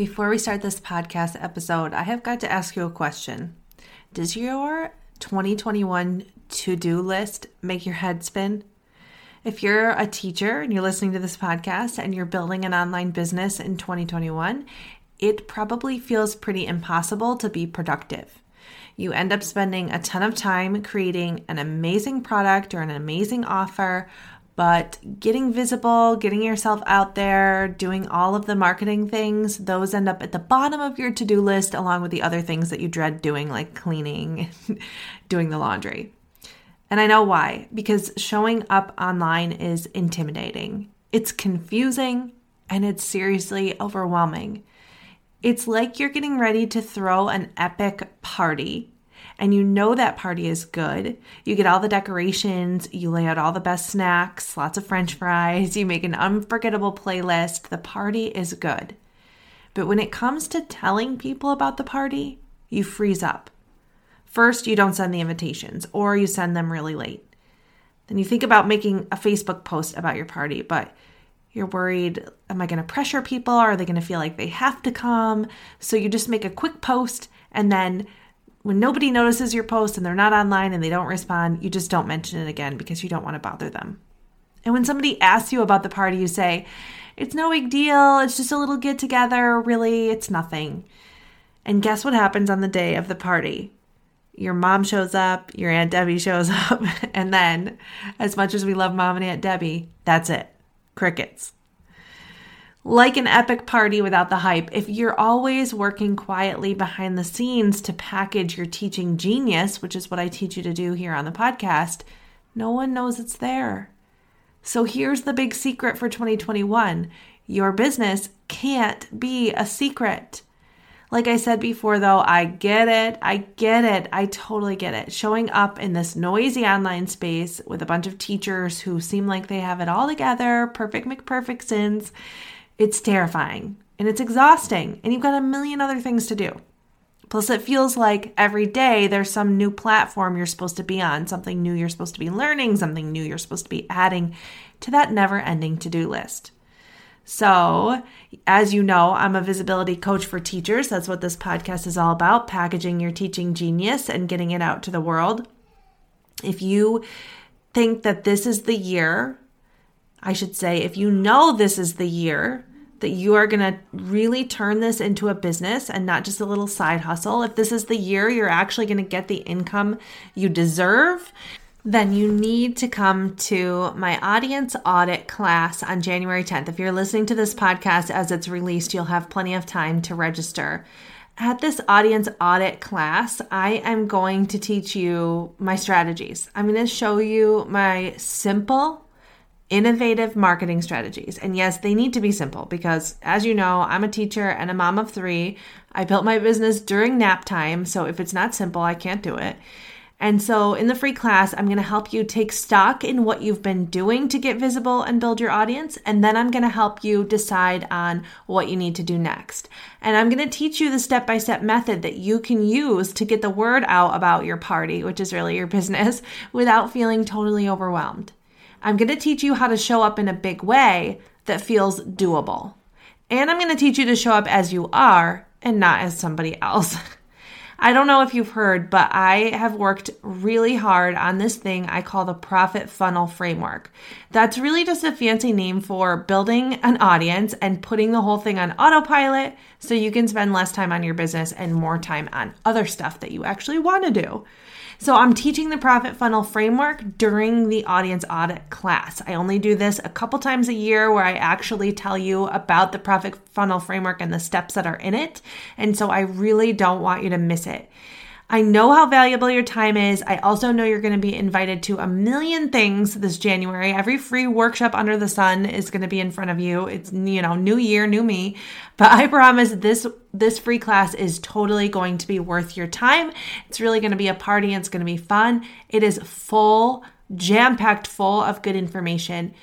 Before we start this podcast episode, I have got to ask you a question. Does your 2021 to do list make your head spin? If you're a teacher and you're listening to this podcast and you're building an online business in 2021, it probably feels pretty impossible to be productive. You end up spending a ton of time creating an amazing product or an amazing offer, but getting visible, getting yourself out there, doing all of the marketing things, those end up at the bottom of your to do list along with the other things that you dread doing, like cleaning, doing the laundry. And I know why, because showing up online is intimidating. It's confusing and it's seriously overwhelming. It's like you're getting ready to throw an epic party and you know that party is good. You get all the decorations, you lay out all the best snacks, lots of french fries, you make an unforgettable playlist. The party is good. But when it comes to telling people about the party, you freeze up. First, you don't send the invitations or you send them really late. Then you think about making a Facebook post about your party, but you're worried, am I going to pressure people? Are they going to feel like they have to come? So you just make a quick post and then when nobody notices your post and they're not online and they don't respond, you just don't mention it again because you don't want to bother them. And when somebody asks you about the party, you say, It's no big deal. It's just a little get together. Really, it's nothing. And guess what happens on the day of the party? your mom shows up, your Aunt Debbie shows up, and then, as much as we love mom and Aunt Debbie, that's it. Crickets. Like an epic party without the hype, if you're always working quietly behind the scenes to package your teaching genius, which is what I teach you to do here on the podcast, no one knows it's there. So here's the big secret for 2021 your business can't be a secret. Like I said before, though, I get it. I get it. I totally get it. Showing up in this noisy online space with a bunch of teachers who seem like they have it all together, perfect McPerfectsons, it's terrifying and it's exhausting. And you've got a million other things to do. Plus, it feels like every day there's some new platform you're supposed to be on, something new you're supposed to be learning, something new you're supposed to be adding to that never ending to do list. So, as you know, I'm a visibility coach for teachers. That's what this podcast is all about packaging your teaching genius and getting it out to the world. If you think that this is the year, I should say, if you know this is the year that you are going to really turn this into a business and not just a little side hustle, if this is the year you're actually going to get the income you deserve, then you need to come to my audience audit class on January 10th. If you're listening to this podcast as it's released, you'll have plenty of time to register. At this audience audit class, I am going to teach you my strategies. I'm going to show you my simple, innovative marketing strategies. And yes, they need to be simple because, as you know, I'm a teacher and a mom of three. I built my business during nap time. So if it's not simple, I can't do it. And so, in the free class, I'm going to help you take stock in what you've been doing to get visible and build your audience. And then I'm going to help you decide on what you need to do next. And I'm going to teach you the step by step method that you can use to get the word out about your party, which is really your business, without feeling totally overwhelmed. I'm going to teach you how to show up in a big way that feels doable. And I'm going to teach you to show up as you are and not as somebody else. I don't know if you've heard, but I have worked really hard on this thing I call the profit funnel framework. That's really just a fancy name for building an audience and putting the whole thing on autopilot so you can spend less time on your business and more time on other stuff that you actually want to do. So I'm teaching the profit funnel framework during the audience audit class. I only do this a couple times a year where I actually tell you about the profit funnel framework and the steps that are in it. And so I really don't want you to miss it. I know how valuable your time is. I also know you're going to be invited to a million things this January. Every free workshop under the sun is going to be in front of you. It's you know, new year, new me. But I promise this this free class is totally going to be worth your time. It's really going to be a party. and It's going to be fun. It is full, jam-packed full of good information.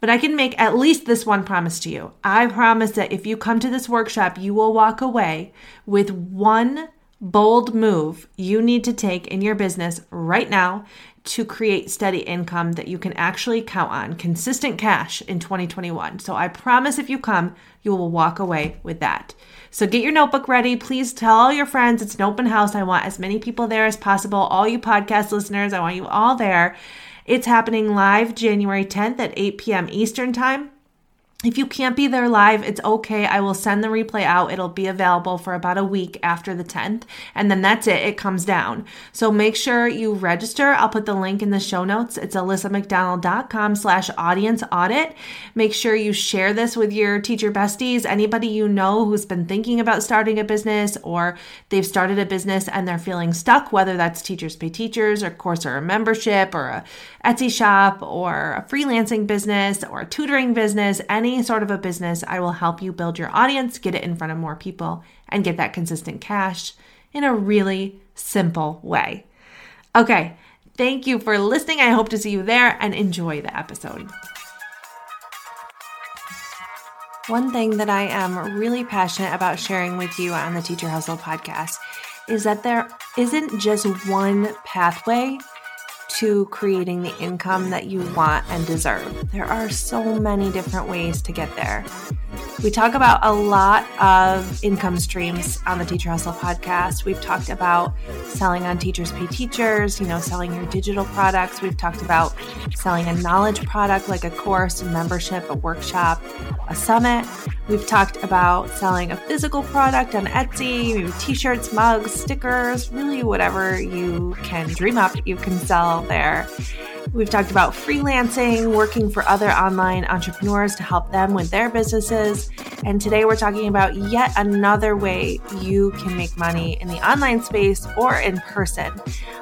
But I can make at least this one promise to you. I promise that if you come to this workshop, you will walk away with one bold move you need to take in your business right now to create steady income that you can actually count on, consistent cash in 2021. So I promise if you come, you will walk away with that. So get your notebook ready. Please tell all your friends it's an open house. I want as many people there as possible. All you podcast listeners, I want you all there. It's happening live January 10th at 8 p.m. Eastern Time. If you can't be there live, it's okay. I will send the replay out. It'll be available for about a week after the 10th, and then that's it. It comes down. So make sure you register. I'll put the link in the show notes. It's alissamcdonald.com slash audience audit. Make sure you share this with your teacher besties, anybody you know who's been thinking about starting a business or they've started a business and they're feeling stuck, whether that's Teachers Pay Teachers or course or a membership or a Etsy shop or a freelancing business or a tutoring business, any any sort of a business, I will help you build your audience, get it in front of more people, and get that consistent cash in a really simple way. Okay, thank you for listening. I hope to see you there and enjoy the episode. One thing that I am really passionate about sharing with you on the Teacher Hustle podcast is that there isn't just one pathway to creating the income that you want and deserve. There are so many different ways to get there. We talk about a lot of income streams on the Teacher Hustle podcast. We've talked about selling on Teachers Pay Teachers, you know, selling your digital products. We've talked about selling a knowledge product like a course, a membership, a workshop, a summit. We've talked about selling a physical product on Etsy, t shirts, mugs, stickers, really whatever you can dream up, you can sell there. We've talked about freelancing, working for other online entrepreneurs to help them with their businesses. And today we're talking about yet another way you can make money in the online space or in person.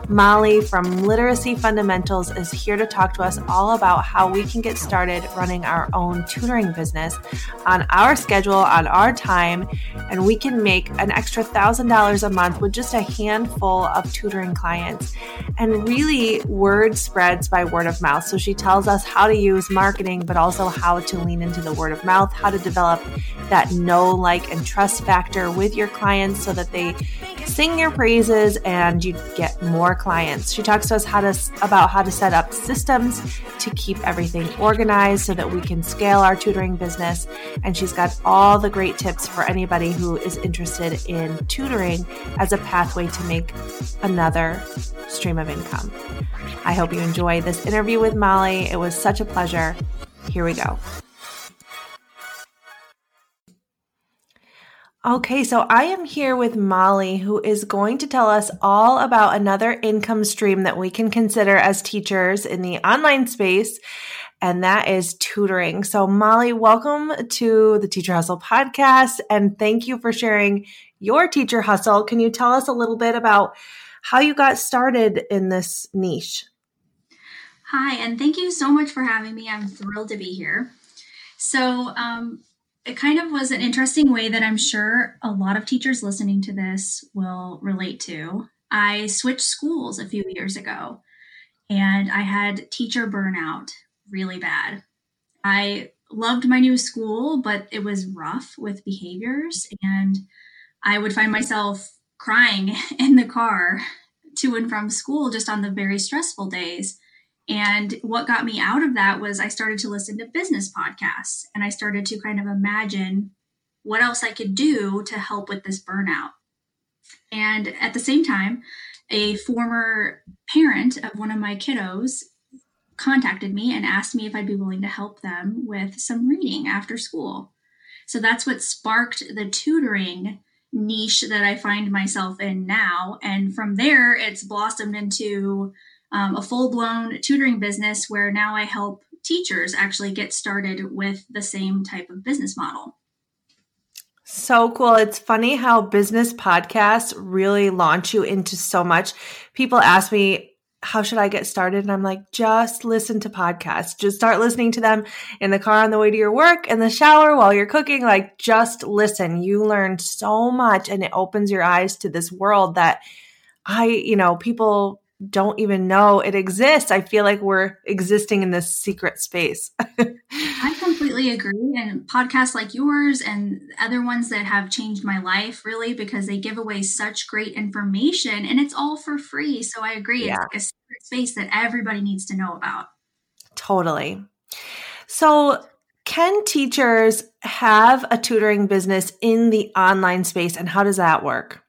Molly from Literacy Fundamentals is here to talk to us all about how we can get started running our own tutoring business on our schedule, on our time, and we can make an extra $1,000 a month with just a handful of tutoring clients. And really, word spreads by word of mouth. So she tells us how to use marketing, but also how to lean into the word of mouth, how to develop that know, like, and trust factor with your clients so that they sing your praises and you get more clients. She talks to us how to about how to set up systems to keep everything organized so that we can scale our tutoring business. And she's got all the great tips for anybody who is interested in tutoring as a pathway to make another stream of income. I hope you enjoy this interview with Molly. It was such a pleasure. Here we go. Okay, so I am here with Molly, who is going to tell us all about another income stream that we can consider as teachers in the online space, and that is tutoring. So, Molly, welcome to the Teacher Hustle podcast, and thank you for sharing your teacher hustle. Can you tell us a little bit about how you got started in this niche? Hi, and thank you so much for having me. I'm thrilled to be here. So, um, it kind of was an interesting way that I'm sure a lot of teachers listening to this will relate to. I switched schools a few years ago and I had teacher burnout really bad. I loved my new school, but it was rough with behaviors, and I would find myself crying in the car to and from school just on the very stressful days and what got me out of that was I started to listen to business podcasts and I started to kind of imagine what else I could do to help with this burnout. And at the same time, a former parent of one of my kiddos contacted me and asked me if I'd be willing to help them with some reading after school. So that's what sparked the tutoring niche that I find myself in now. And from there, it's blossomed into um, a full blown tutoring business where now I help teachers actually get started with the same type of business model. So cool. It's funny how business podcasts really launch you into so much. People ask me, how should I get started? And I'm like, just listen to podcasts. Just start listening to them in the car on the way to your work, in the shower, while you're cooking. Like, just listen. You learn so much and it opens your eyes to this world that I, you know, people don't even know it exists. I feel like we're existing in this secret space. I completely agree. And podcasts like yours and other ones that have changed my life really because they give away such great information and it's all for free. So I agree. Yeah. It's like a secret space that everybody needs to know about. Totally. So, can teachers have a tutoring business in the online space and how does that work?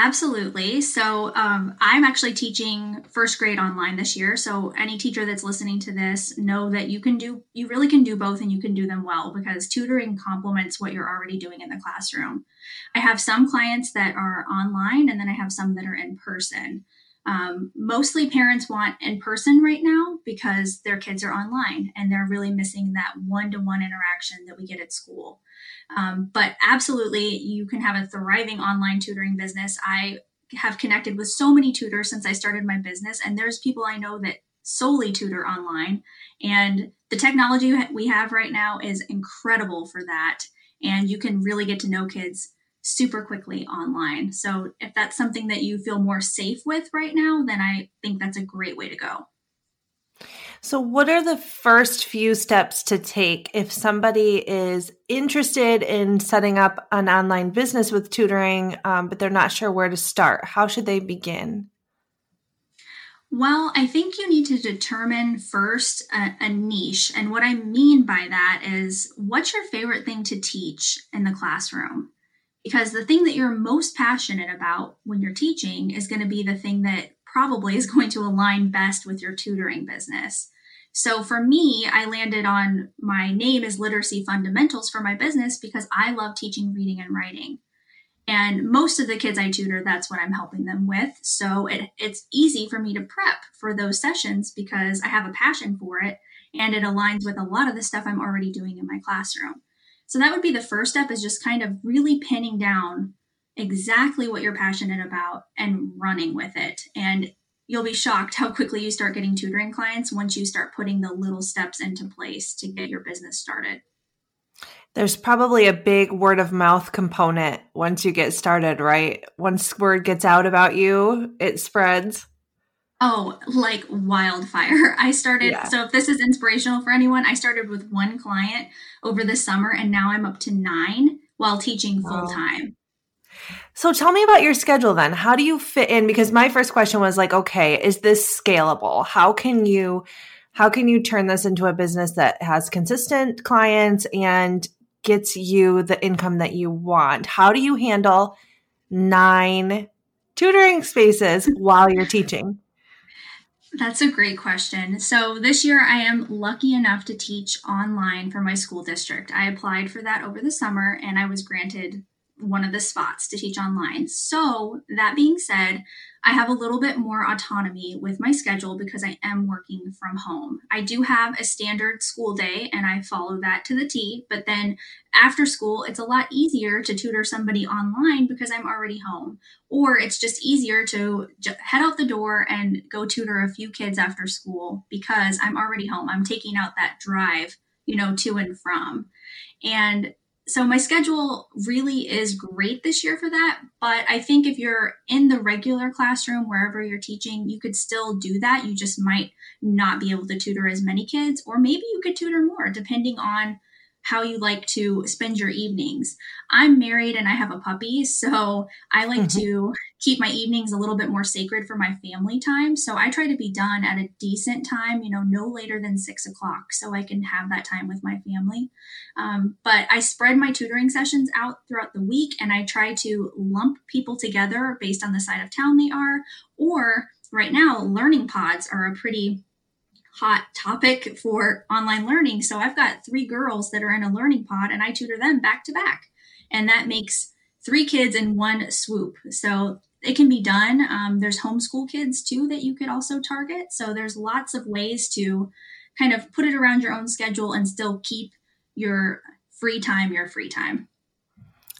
Absolutely. So um, I'm actually teaching first grade online this year. So any teacher that's listening to this know that you can do, you really can do both and you can do them well because tutoring complements what you're already doing in the classroom. I have some clients that are online and then I have some that are in person. Um, mostly parents want in person right now because their kids are online and they're really missing that one to one interaction that we get at school. Um, but absolutely, you can have a thriving online tutoring business. I have connected with so many tutors since I started my business, and there's people I know that solely tutor online. And the technology we have right now is incredible for that. And you can really get to know kids super quickly online. So if that's something that you feel more safe with right now, then I think that's a great way to go. So, what are the first few steps to take if somebody is interested in setting up an online business with tutoring, um, but they're not sure where to start? How should they begin? Well, I think you need to determine first a, a, niche. And what I mean by that is what's your favorite thing to teach in the classroom? Because the thing that you're most passionate about when you're teaching is going to be the thing that probably is going to align best with your tutoring business. So for me, I landed on my name is Literacy Fundamentals for my business because I love teaching reading and writing. And most of the kids I tutor, that's what I'm helping them with. So it, it's easy for me to prep for those sessions because I have a passion for it and it aligns with a lot of the stuff I'm already doing in my classroom. So that would be the first step is just kind of really pinning down exactly what you're passionate about and running with it. And you'll be shocked how quickly you start getting tutoring clients once you start putting the little steps into place to get your business started. There's probably a big word of mouth component once you get started, right? Once word gets out about you, it spreads. Oh, like wildfire. I started, yeah. so if this is inspirational for anyone, I started with one client over the summer and now I'm up to nine while teaching full time. So tell me about your schedule then. How do you fit in because my first question was like, okay, is this scalable? How can you how can you turn this into a business that has consistent clients and gets you the income that you want? How do you handle nine tutoring spaces while you're teaching? That's a great question. So, this year I am lucky enough to teach online for my school district. I applied for that over the summer and I was granted one of the spots to teach online. So, that being said, I have a little bit more autonomy with my schedule because I am working from home. I do have a standard school day and I follow that to the T, but then after school, it's a lot easier to tutor somebody online because I'm already home. Or it's just easier to head out the door and go tutor a few kids after school because I'm already home. I'm taking out that drive, you know, to and from. And so my schedule really is great this year for that but i think if you're in the regular classroom wherever you're teaching you could still do that. You just might not be able to tutor as many kids or maybe you could tutor more depending on how you like to spend your evenings. I'm married and I have a puppy, so I like mm-hmm. to keep my evenings a little bit more sacred for my family time. So I try to be done at a decent time, you know, no later than six o'clock, so I can have that time with my family. Um, but I spread my tutoring sessions out throughout the week and I try to lump people together based on the side of town they are. Or right now, learning pods are a pretty hot topic for online learning. So I've got three girls that are in a learning pod and I tutor them back to back. And that makes three kids in one swoop. So it can be done. Um, there's homeschool kids too that you could also target. So there's lots of ways to kind of put it around your own schedule and still keep your free time your free time.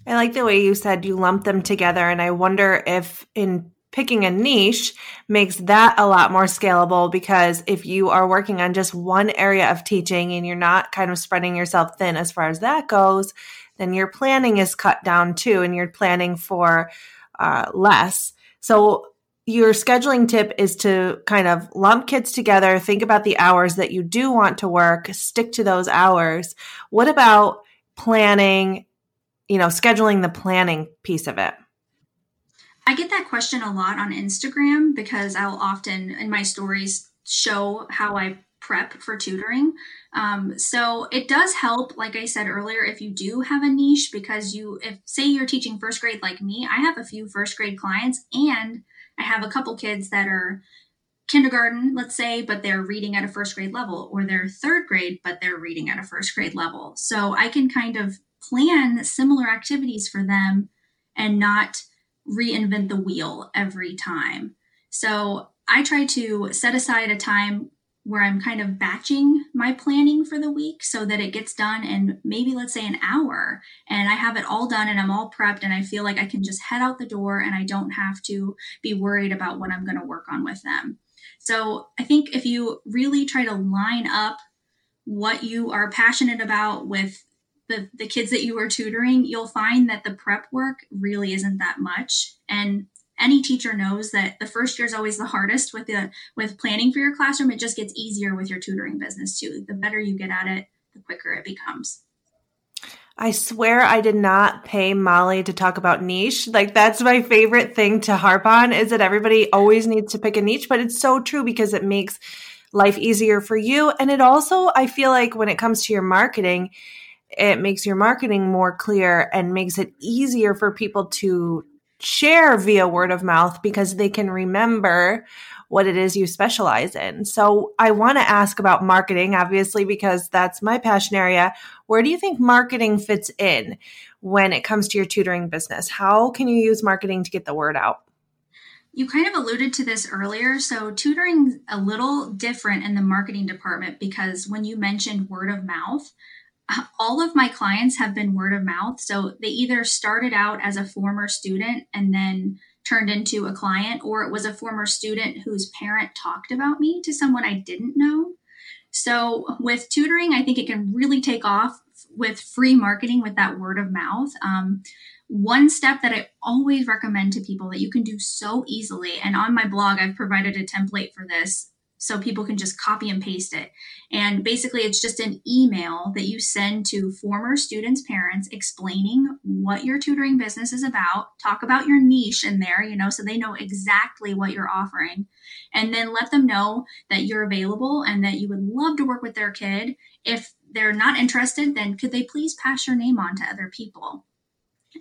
I like the way you said you lump them together. And I wonder if in picking a niche makes that a lot more scalable because if you are working on just one area of teaching and you're not kind of spreading yourself thin as far as that goes, then your planning is cut down too and you're planning for uh, less. So your scheduling tip is to kind of lump kids together, think about the hours that you do want to work, stick to those hours. What about planning, you know, scheduling the planning piece of it? I get that question a lot on Instagram because I'll often in my stories show how I prep for tutoring. Um, so it does help, like I said earlier, if you do have a niche, because you, if say you're teaching first grade like me, I have a few first grade clients and I have a couple kids that are kindergarten, let's say, but they're reading at a first grade level, or they're third grade, but they're reading at a first grade level. So I can kind of plan similar activities for them and not reinvent the wheel every time. So I try to set aside a time where I'm kind of batching my planning for the week so that it gets done in maybe let's say an hour and I have it all done and I'm all prepped and I feel like I can just head out the door and I don't have to be worried about what I'm going to work on with them. So I think if you really try to line up what you are passionate about with the, the kids that you are tutoring, you'll find that the prep work really isn't that much. And any teacher knows that the first year is always the hardest with the with planning for your classroom. It just gets easier with your tutoring business too. The better you get at it, the quicker it becomes. I swear I did not pay Molly to talk about niche. Like that's my favorite thing to harp on is that everybody always needs to pick a niche, but it's so true because it makes life easier for you and it also I feel like when it comes to your marketing, it makes your marketing more clear and makes it easier for people to share via word of mouth because they can remember what it is you specialize in. So I want to ask about marketing, obviously, because that's my passion area. Where do you think marketing fits in when it comes to your tutoring business? How can you use marketing to get the word out? You kind of alluded to this earlier. So, tutoring a little different in the marketing department because when you mentioned word of mouth, all of my clients have been word of mouth. So they either started out as a former student and then turned into a client, or it was a former student whose parent talked about me to someone I didn't know. So with tutoring, I think it can really take off with free marketing with that word of mouth. Um, one step that I always recommend to people that you can do so easily, and on my blog, I've provided a template for this so people can just copy and paste it. And basically, it's just an email that you send to former students' parents explaining what your tutoring business is about. Talk about your niche in there, you know, so they know exactly what you're offering. And then let them know that you're available and that you would love to work with their kid. If they're not interested, then could they please pass your name on to other people?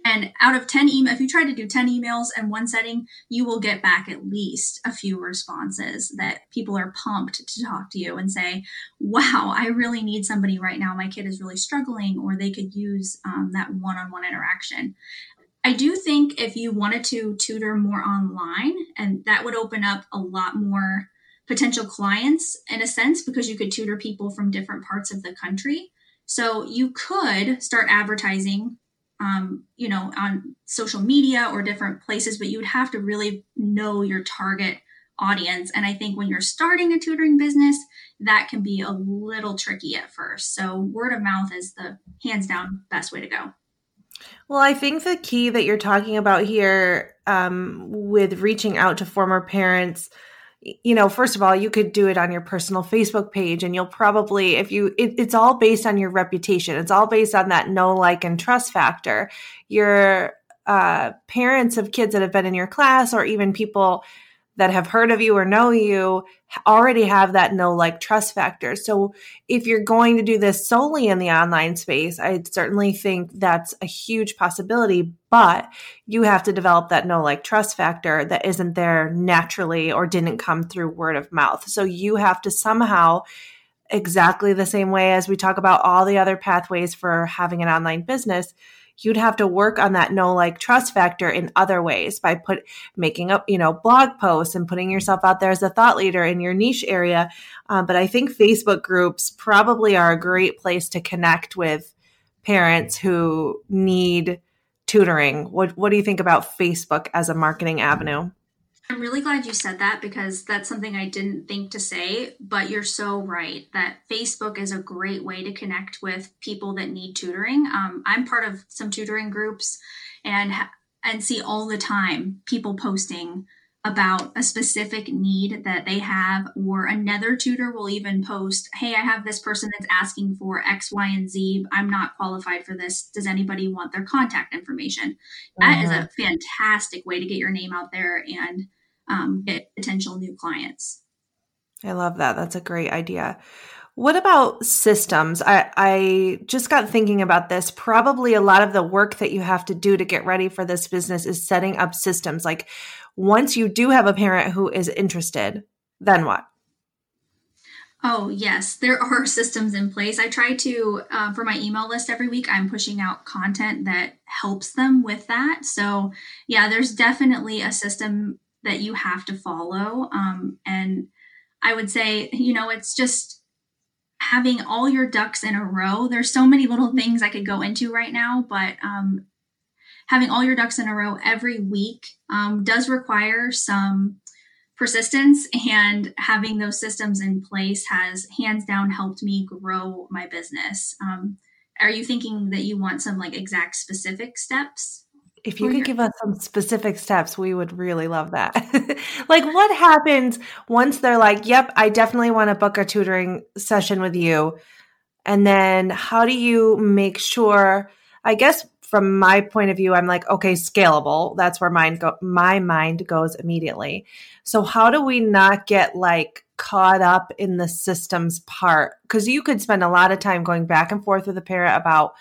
And out of 10 email, if you try to do 10 emails in one setting, you will get back at least a few responses that people are pumped to talk to you and say, wow, I really need somebody right now. My kid is really struggling, or they could use um, that one on one interaction. I do think if you wanted to tutor more online, and that would open up a lot more potential clients in a sense because you could tutor people from different parts of the country. So you could start advertising um, you know, on social media or different places, but you would have to really know your target audience. And I think when you're starting a tutoring business, that can be a little tricky at first. So word of mouth is the hands down best way to go. Well, I think the key that you're talking about here um, with reaching out to former parents you know, first of all, you could do it on your personal Facebook page, and you'll probably, if you, it, it's all based on your reputation. It's all based on that know, like, and trust factor. Your uh, parents of kids that have been in your class, or even people that have heard of you or know you already have that no like trust factor. So if you're going to do this solely in the online space, I certainly think that's a huge possibility, but you have to develop that no like trust factor that isn't there naturally or didn't come through word of mouth. So you have to somehow exactly the same way as we talk about all the other pathways for having an online business you'd have to work on that no like trust factor in other ways by put making up you know blog posts and putting yourself out there as a thought leader in your niche area. Um, but i think facebook groups probably are a great place to connect with parents who need tutoring. What, what do you think about facebook as a marketing avenue I'm really glad you said that because that's something I didn't think to say, but you're so right that Facebook is a great way to connect with people that need tutoring. Um, I'm part of some tutoring groups and and see all the time people posting about a specific need that they have, or another tutor will even post, Hey, I have this person that's asking for X, Y, and Z. I'm not qualified for this. Does anybody want their contact information? That is a mm-hmm. fantastic way to get your name out there and um, get potential new clients. I love that. That's a great idea. What about systems? I, I just got thinking about this. Probably a lot of the work that you have to do to get ready for this business is setting up systems. Like once you do have a parent who is interested, then what? Oh, yes, there are systems in place. I try to, uh, for my email list every week, I'm pushing out content that helps them with that. So, yeah, there's definitely a system that you have to follow. Um, and I would say, you know, it's just having all your ducks in a row. There's so many little things I could go into right now, but um, having all your ducks in a row every week um, does require some persistence and having those systems in place has hands down helped me grow my business um, are you thinking that you want some like exact specific steps if you could give us some specific steps, we would really love that. like, what happens once they're like, yep, I definitely want to book a tutoring session with you? And then how do you make sure? I guess from my point of view, I'm like, okay, scalable. That's where mind go- my mind goes immediately. So, how do we not get like caught up in the systems part? Because you could spend a lot of time going back and forth with a parent about,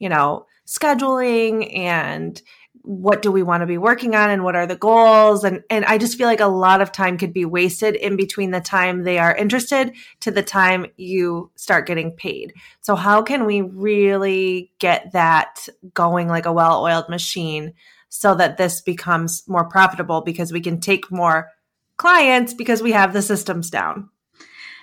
you know, scheduling and what do we want to be working on and what are the goals and and I just feel like a lot of time could be wasted in between the time they are interested to the time you start getting paid. So how can we really get that going like a well-oiled machine so that this becomes more profitable because we can take more clients because we have the systems down?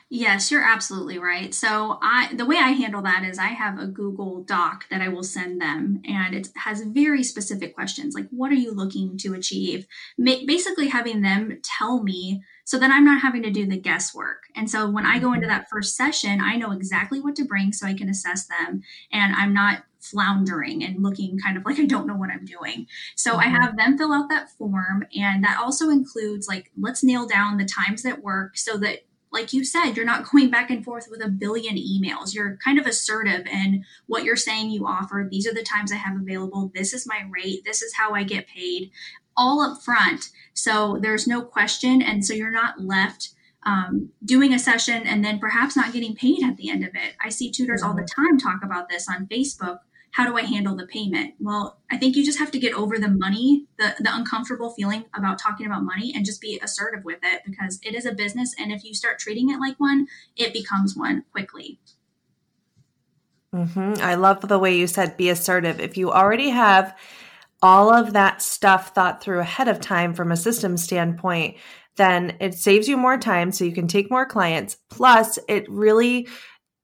Yes, you're absolutely right. So I the way I handle that is I have a Google Doc that I will send them and it has very specific questions like what are you looking to achieve? Ma- basically having them tell me so then I'm not having to do the guesswork. And so when I go into mm-hmm. that first session, I know exactly what to bring so I can assess them and I'm not floundering and looking kind of like I don't know what I'm doing. So mm-hmm. I have them fill out that form and that also includes like let's nail down the times that work so that like you said, you're not going back and forth with a billion emails. You're kind of assertive in what you're saying you offer. These are the times I have available. This is my rate. This is how I get paid, all up front. So there's no question. And so you're not left um, doing a session and then perhaps not getting paid at the end of it. I see tutors all the mm-hmm. time talk about this on Facebook how do I handle the payment? Well, I think you just have to get over the money, the, the uncomfortable feeling about talking about money and just be assertive with it because it is a business. And if you start treating it like one, it becomes one quickly. Mm-hmm. I love the way you said be assertive. If you already have all of that stuff thought through ahead of time from a system standpoint, then it saves you more time so you can take more clients. Plus, it really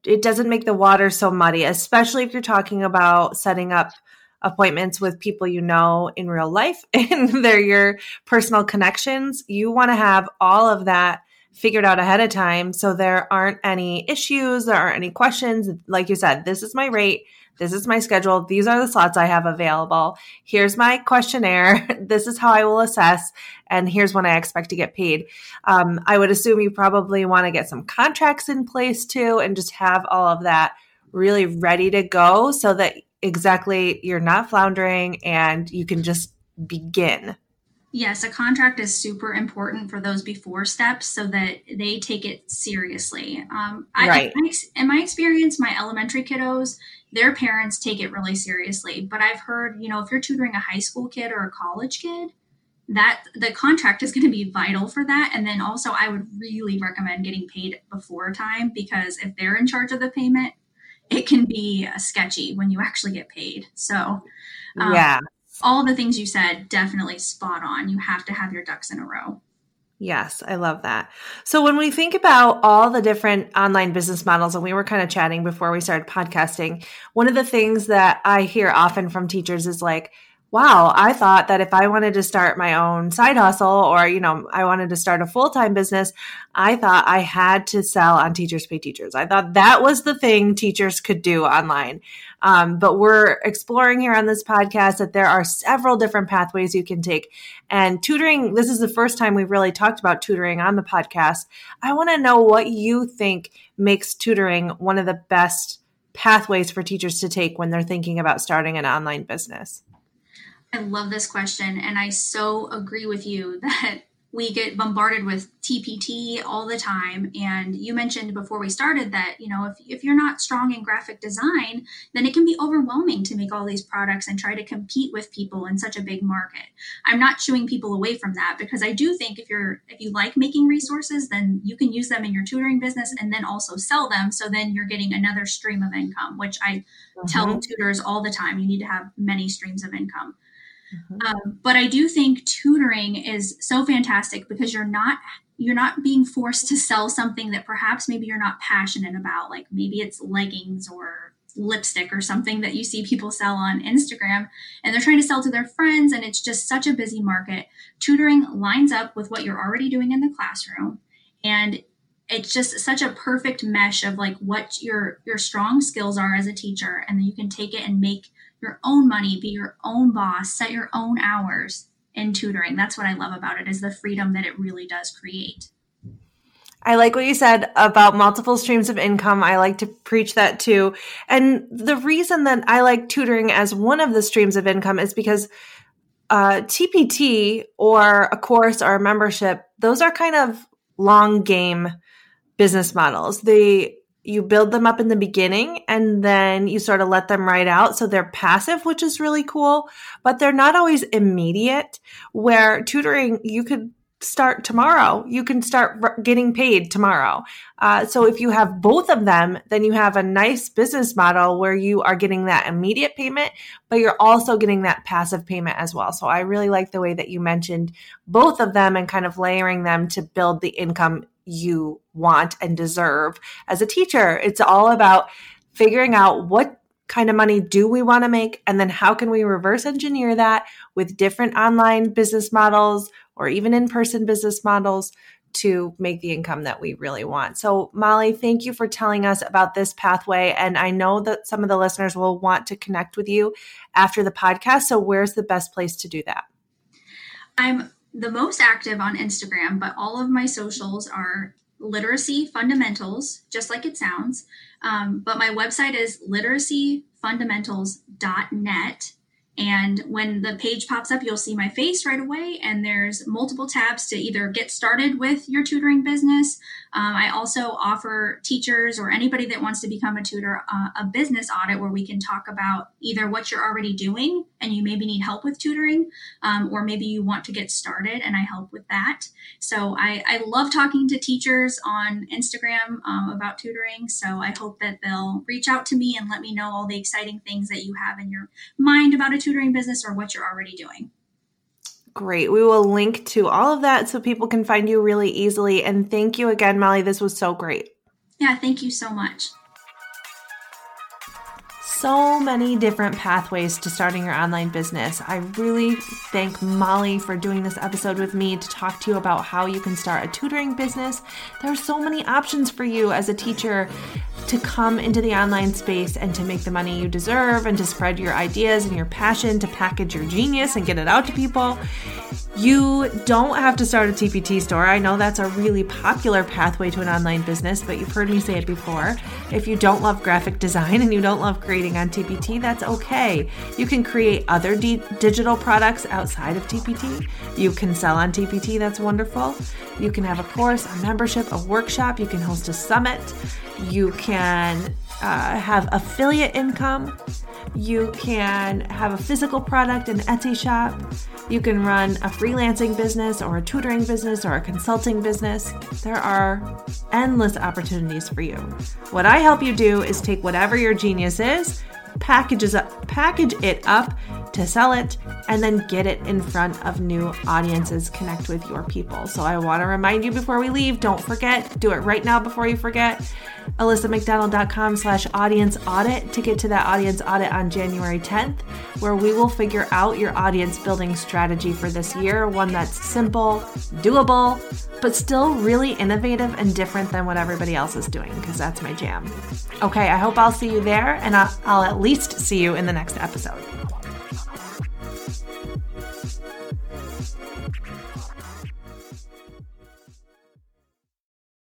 it doesn't make the water so muddy, especially if you're talking about setting up appointments with people you know in real life and they're your personal connections. You want to have all of that figured out ahead of time so there aren't any issues, there aren't any questions. Like you said, this is my rate. This is my schedule. These are the slots I have available. Here's my questionnaire. this is how I will assess. And here's when I expect to get paid. Um, I would assume you probably want to get some contracts in place too and just have all of that really ready to go so that exactly you're not floundering and you can just begin. Yes, a contract is super important for those before steps so that they take it seriously. Um, I, right. In my, in my experience, my elementary kiddos, their parents take it really seriously. But I've heard, you know, if you're tutoring a high school kid or a college kid, that the contract is going to be vital for that. And then also, I would really recommend getting paid before time because if they're in charge of the payment, it can be sketchy when you actually get paid. So, um, yeah all the things you said definitely spot on. You have to have your ducks in a row. Yes, I love that. So when we think about all the different online business models, and we were kind of chatting before we started podcasting, one of the things that I hear often from teachers is like, wow, I thought that if I wanted to start my own side hustle or, you know, I wanted to start a full time business, I thought I had to sell on Teachers Pay Teachers. I thought that was the thing teachers could do online. Um, but we're exploring here on this podcast that there are several different pathways you can take. And tutoring, this is the first time we've really talked about tutoring on the podcast. I want to know what you think makes tutoring one of the best pathways for teachers to take when they're thinking about starting an online business. I love this question, and I so agree with you that we get bombarded with TPT all the time. And you mentioned before we started that, you know, if, if you're not strong in graphic design, then it can be overwhelming to make all these products and try to compete with people in such a big market. I'm not shooing people away from that because I do think if you're if you like making resources, then you can use them in your tutoring business and then also sell them. So then you're getting another stream of income, which I mm-hmm. tell tutors all the time. You need to have many streams of income. Mm-hmm. Um, but I do think tutoring is so fantastic because you're not you're not being forced to sell something that perhaps maybe you're not passionate about, like maybe it's leggings or lipstick or something that you see people sell on Instagram and they're trying to sell to their friends and it's just such a busy market. Tutoring lines up with what you're already doing in the classroom and it's just such a perfect mesh of like what your your strong skills are as a teacher and then you can take it and make your own money, be your own boss, set your own hours in tutoring. That's what I love about it is the freedom that it really does create. I like what you said about multiple streams of income. I like to preach that too. And the reason that I like tutoring as one of the streams of income is because uh, TPT or a course or a membership, those are kind of long game business models. They you build them up in the beginning and then you sort of let them ride out. So they're passive, which is really cool, but they're not always immediate. Where tutoring, you could start tomorrow. You can start getting paid tomorrow. Uh, so if you have both of them, then you have a nice business model where you are getting that immediate payment, but you're also getting that passive payment as well. So I really like the way that you mentioned both of them and kind of layering them to build the income you want and deserve as a teacher. It's all about figuring out what kind of money do we want to make and then how can we reverse engineer that with different online business models or even in-person business models to make the income that we really want. So, Molly, thank you for telling us about this pathway. And I know that some of the listeners will want to connect with you after the podcast. So, where's the best place to do that? I'm the most active on Instagram, but all of my socials are literacy fundamentals, just like it sounds. Um, but my website is literacyfundamentals.net. And when the page pops up, you'll see my face right away. And there's multiple tabs to either get started with your tutoring business. Um, I also offer teachers or anybody that wants to become a tutor uh, a business audit where we can talk about either what you're already doing and you maybe need help with tutoring, um, or maybe you want to get started and I help with that. So I, I love talking to teachers on Instagram um, about tutoring. So I hope that they'll reach out to me and let me know all the exciting things that you have in your mind about a tutoring business or what you're already doing. Great. We will link to all of that so people can find you really easily. And thank you again, Molly. This was so great. Yeah, thank you so much so many different pathways to starting your online business. I really thank Molly for doing this episode with me to talk to you about how you can start a tutoring business. There are so many options for you as a teacher to come into the online space and to make the money you deserve and to spread your ideas and your passion to package your genius and get it out to people. You don't have to start a TPT store. I know that's a really popular pathway to an online business, but you've heard me say it before. If you don't love graphic design and you don't love creating on TPT, that's okay. You can create other d- digital products outside of TPT. You can sell on TPT, that's wonderful. You can have a course, a membership, a workshop. You can host a summit. You can uh, have affiliate income. You can have a physical product, an Etsy shop. You can run a freelancing business or a tutoring business or a consulting business. There are endless opportunities for you. What I help you do is take whatever your genius is, packages up, package it up to sell it and then get it in front of new audiences, connect with your people. So I want to remind you before we leave, don't forget, do it right now before you forget. AlissaMcDonald.com slash audience audit to get to that audience audit on January 10th, where we will figure out your audience building strategy for this year, one that's simple, doable, but still really innovative and different than what everybody else is doing, because that's my jam. Okay, I hope I'll see you there, and I'll, I'll at least see you in the next episode.